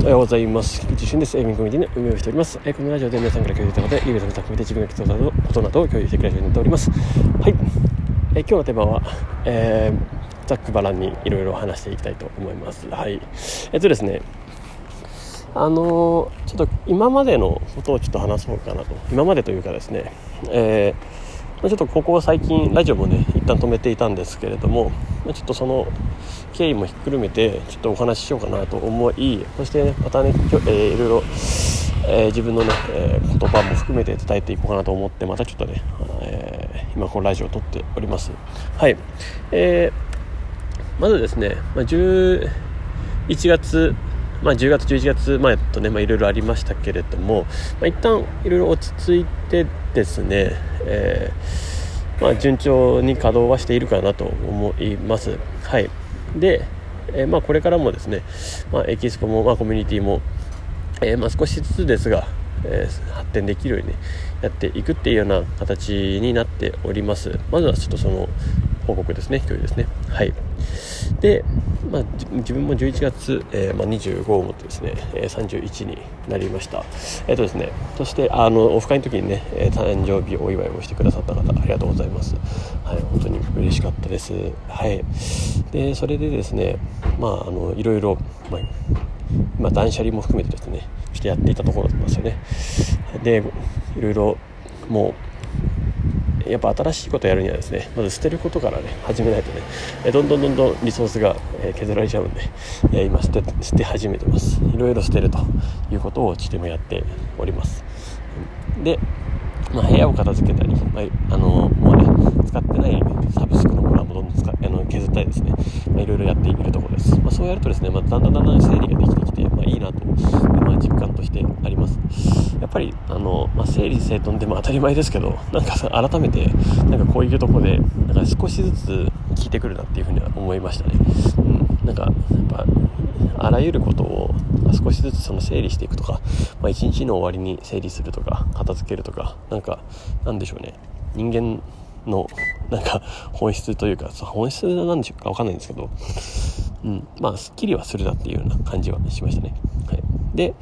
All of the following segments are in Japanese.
おはようございます。菊池俊です。エイミンコミュニティの運営をしております。えこのラジオで皆さんから共有したことでイベントの匠で自分が来たことなどを共有していくラジオになっております。はい。え今日のテーマは、えー、ざっくばらんにいろいろ話していきたいと思います。はい。えっとですねあのー、ちょっと今までのことをちょっと話そうかなと。今までというかですねえーちょっとここ最近ラジオもね一旦止めていたんですけれどもちょっとその経緯もひっくるめてちょっとお話ししようかなと思いそしてねまたね、えー、いろいろ、えー、自分のね、えー、言葉も含めて伝えていこうかなと思ってまたちょっとね、えー、今このラジオを撮っております。はい、えー、まずですね、まあ、11月まあ、10月、11月前とね、いろいろありましたけれども、まあ、一旦いろいろ落ち着いてですね、えー、まあ、順調に稼働はしているかなと思います。はい。で、えー、まあ、これからもですね、まあ、エキスポも、まあ、コミュニティも、えー、まあ、少しずつですが、えー、発展できるように、ね、やっていくっていうような形になっておりますまずはちょっとその報告ですね。共有ですね。はい。で、まあ、自分も11月、えー、まあ、25をもってですね、え、31になりました。えっ、ー、とですねそしてあのオフ会の時にね、え誕生日お祝いをしてくださった方ありがとうございます。はい本当に嬉しかったです。はい。でそれでですねまああのいろいろ、まあ、ま断捨離も含めてですねしてやっていたところなんですよね。でいろいろもうやっぱ新しいことやるにはですねまず捨てることからね始めないとねどんどんどんどんリソースが削られちゃうんで今捨て捨て始めてます。いろいろ捨てるということをちてもやっております。で、まあ、部屋を片付けたり、まあ、あのもうね使ってないサブスクのものはどんどん使あの削ったりですね、まあ、いろいろやっているところです、まあ、そうやるとですね、まあ、だんだんだんだん整理ができてきて、まあ、いいなと、まあ、実感としてあります。やっぱりあの、まあ、整理整頓でも当たり前ですけどなんか改めてなんかこういうとこでなんか少しずつ聞いてくるなっていうふうには思いましたね、うん、なんかやっぱあらゆることを少しずつその整理していくとか、まあ、一日の終わりに整理するとか片付けるとかなんかなんでしょうね。人間のなんか 本質というか本質なんでしょうか分かんないんですけど、うん、まあすっきりはするなっていうような感じはしましたね、はい、で、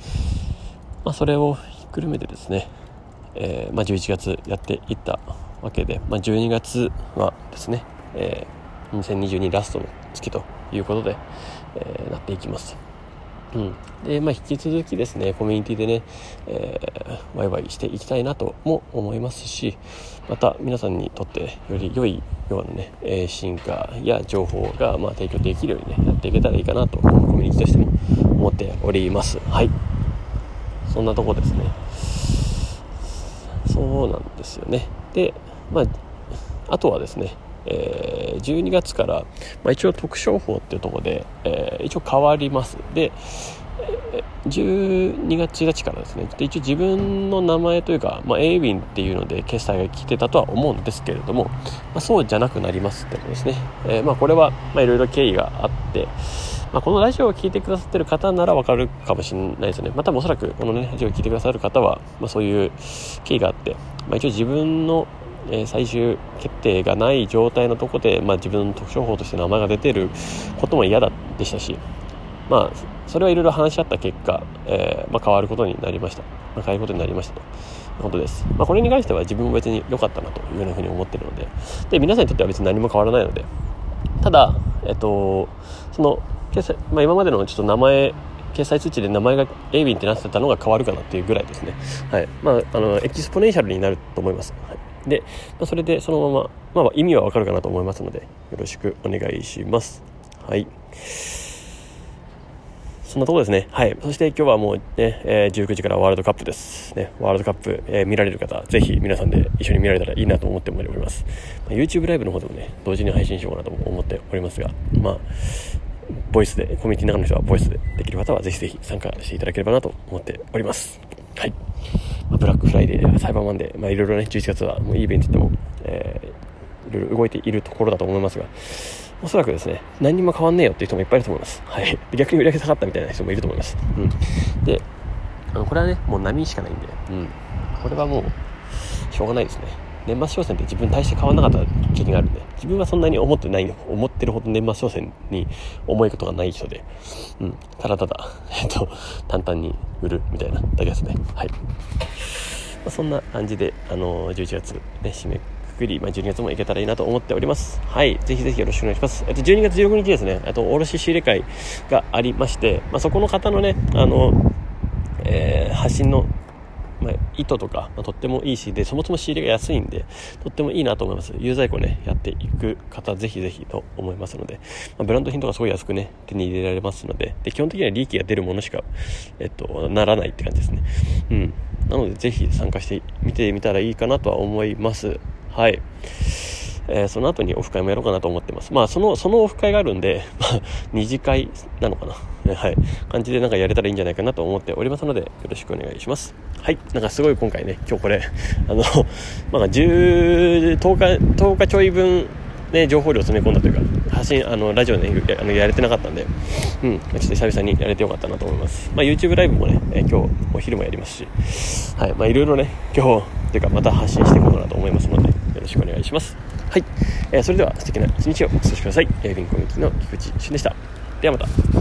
まあ、それをひっくるめてですね、えー、まあ、11月やっていったわけで、まあ、12月はですね、えー、2022ラストの月ということで、え、なっていきます。うん、で、まあ、引き続きですねコミュニティでね、えー、ワイワイしていきたいなとも思いますしまた皆さんにとってより良いようなね、え、進化や情報が、ま、提供できるようにねやっていけたらいいかなとコミュニティとしても思っております。はい。そんなとこですね。そうなんですよね。でまああとはですねえ、12月から、まあ、一応特商法っていうところで、えー、一応変わります。で12月1日からですね。で一応自分の名前というか、まあ、エイウィンっていうので決済が来てたとは思うんですけれども、まあ、そうじゃなくなりますってことですね、えー、まあ、これはいろいろ経緯があってまあ、このラジオを聴いてくださってる方ならわかるかもしれないですね。まあ、多分おそらくこのね、ラジオを聴いてくださる方は、まあ、そういう経緯があって、まあ、一応自分のえ最終決定がない状態のとこで、まあ、自分の特徴法として名前が出てることも嫌だでしたし、まあ、それはいろいろ話し合った結果、えー、まあ、変わることになりました、まあ、変えることになりましたということです、まあ、これに関しては自分も別に良かったなというようなふうに思ってるのでで皆さんにとっては別に何も変わらないのでただ、えっと、その決済、まあ、今までのちょっと名前決済通知で名前がエイビンってなってたのが変わるかなっていうぐらいですね。はい。まあ、あの、エキスポネンシャルになると思います。はいで、まあ、それでそのまま、まあ、意味はわかるかなと思いますのでよろしくお願いしますはいそんなところですね。はい。そして今日はもうね、えー、19時からワールドカップです。ね、ワールドカップ、えー、見られる方、ぜひ皆さんで一緒に見られたらいいなと思っております。まあ、YouTube ライブの方でもね、同時に配信しようかなと思っておりますが、まあ、ボイスで、コミュニティの中の人はボイスでできる方はぜひぜひ参加していただければなと思っております。はい。まあ、ブラックフライデー、サイバーマンデー、まあ、いろいろね、11月はもういいイベントでも、えー、いろいろ動いているところだと思いますが、おそらくですね、何にも変わんねえよっていう人もいっぱいいると思います。はい。逆に売り上げ下がったみたいな人もいると思います。うん。で、あのこれはね、もう波しかないんで、うん。これはもう、しょうがないですね。年末商戦って自分大して変わらなかった経験があるんで自分はそんなに思ってない思ってるほど年末商戦に重いことがない人で、うん、ただただ、えっと、淡々に売るみたいなだけですね。はい、まあ、そんな感じであの11月ね締めくくり、まあ、12月も行けたらいいなと思っております。はい。ぜひぜひよろしくお願いします。えっと12月16日ですね。あと卸仕入れ会がありまして、まあ、そこの方のねあの、えー、発信のまあ、糸とか、まあ、とってもいいしでそもそも仕入れが安いんでとってもいいなと思います有在庫ねやっていく方ぜひぜひと思いますので、まあ、ブランド品とかすごい安くね手に入れられますのでで基本的には利益が出るものしか、えっと、ならないって感じですねうんなのでぜひ参加してみてみたらいいかなとは思いますはいえー、その後にオフ会もやろうかなと思ってます。まあ、その、そのオフ会があるんで、まあ、二次会なのかな。はい。感じでなんかやれたらいいんじゃないかなと思っておりますので、よろしくお願いします。はい。なんかすごい今回ね、今日これ、あの、まあ、10、10日、10日ちょい分、ね、情報量詰め込んだというか、発信、あの、ラジオね、あのやれてなかったんで、うん、ちょっと久々にやれてよかったなと思います。まあ、YouTube ライブもね、え今日、お昼もやりますし、はい。まあ、いろいろね、今日、というかまた発信していこうかなと思いますので、よろしくお願いします。はい。えー、それでは素敵な一日をお過ごしください。えー、ビンコミュニティの菊池俊でした。ではまた。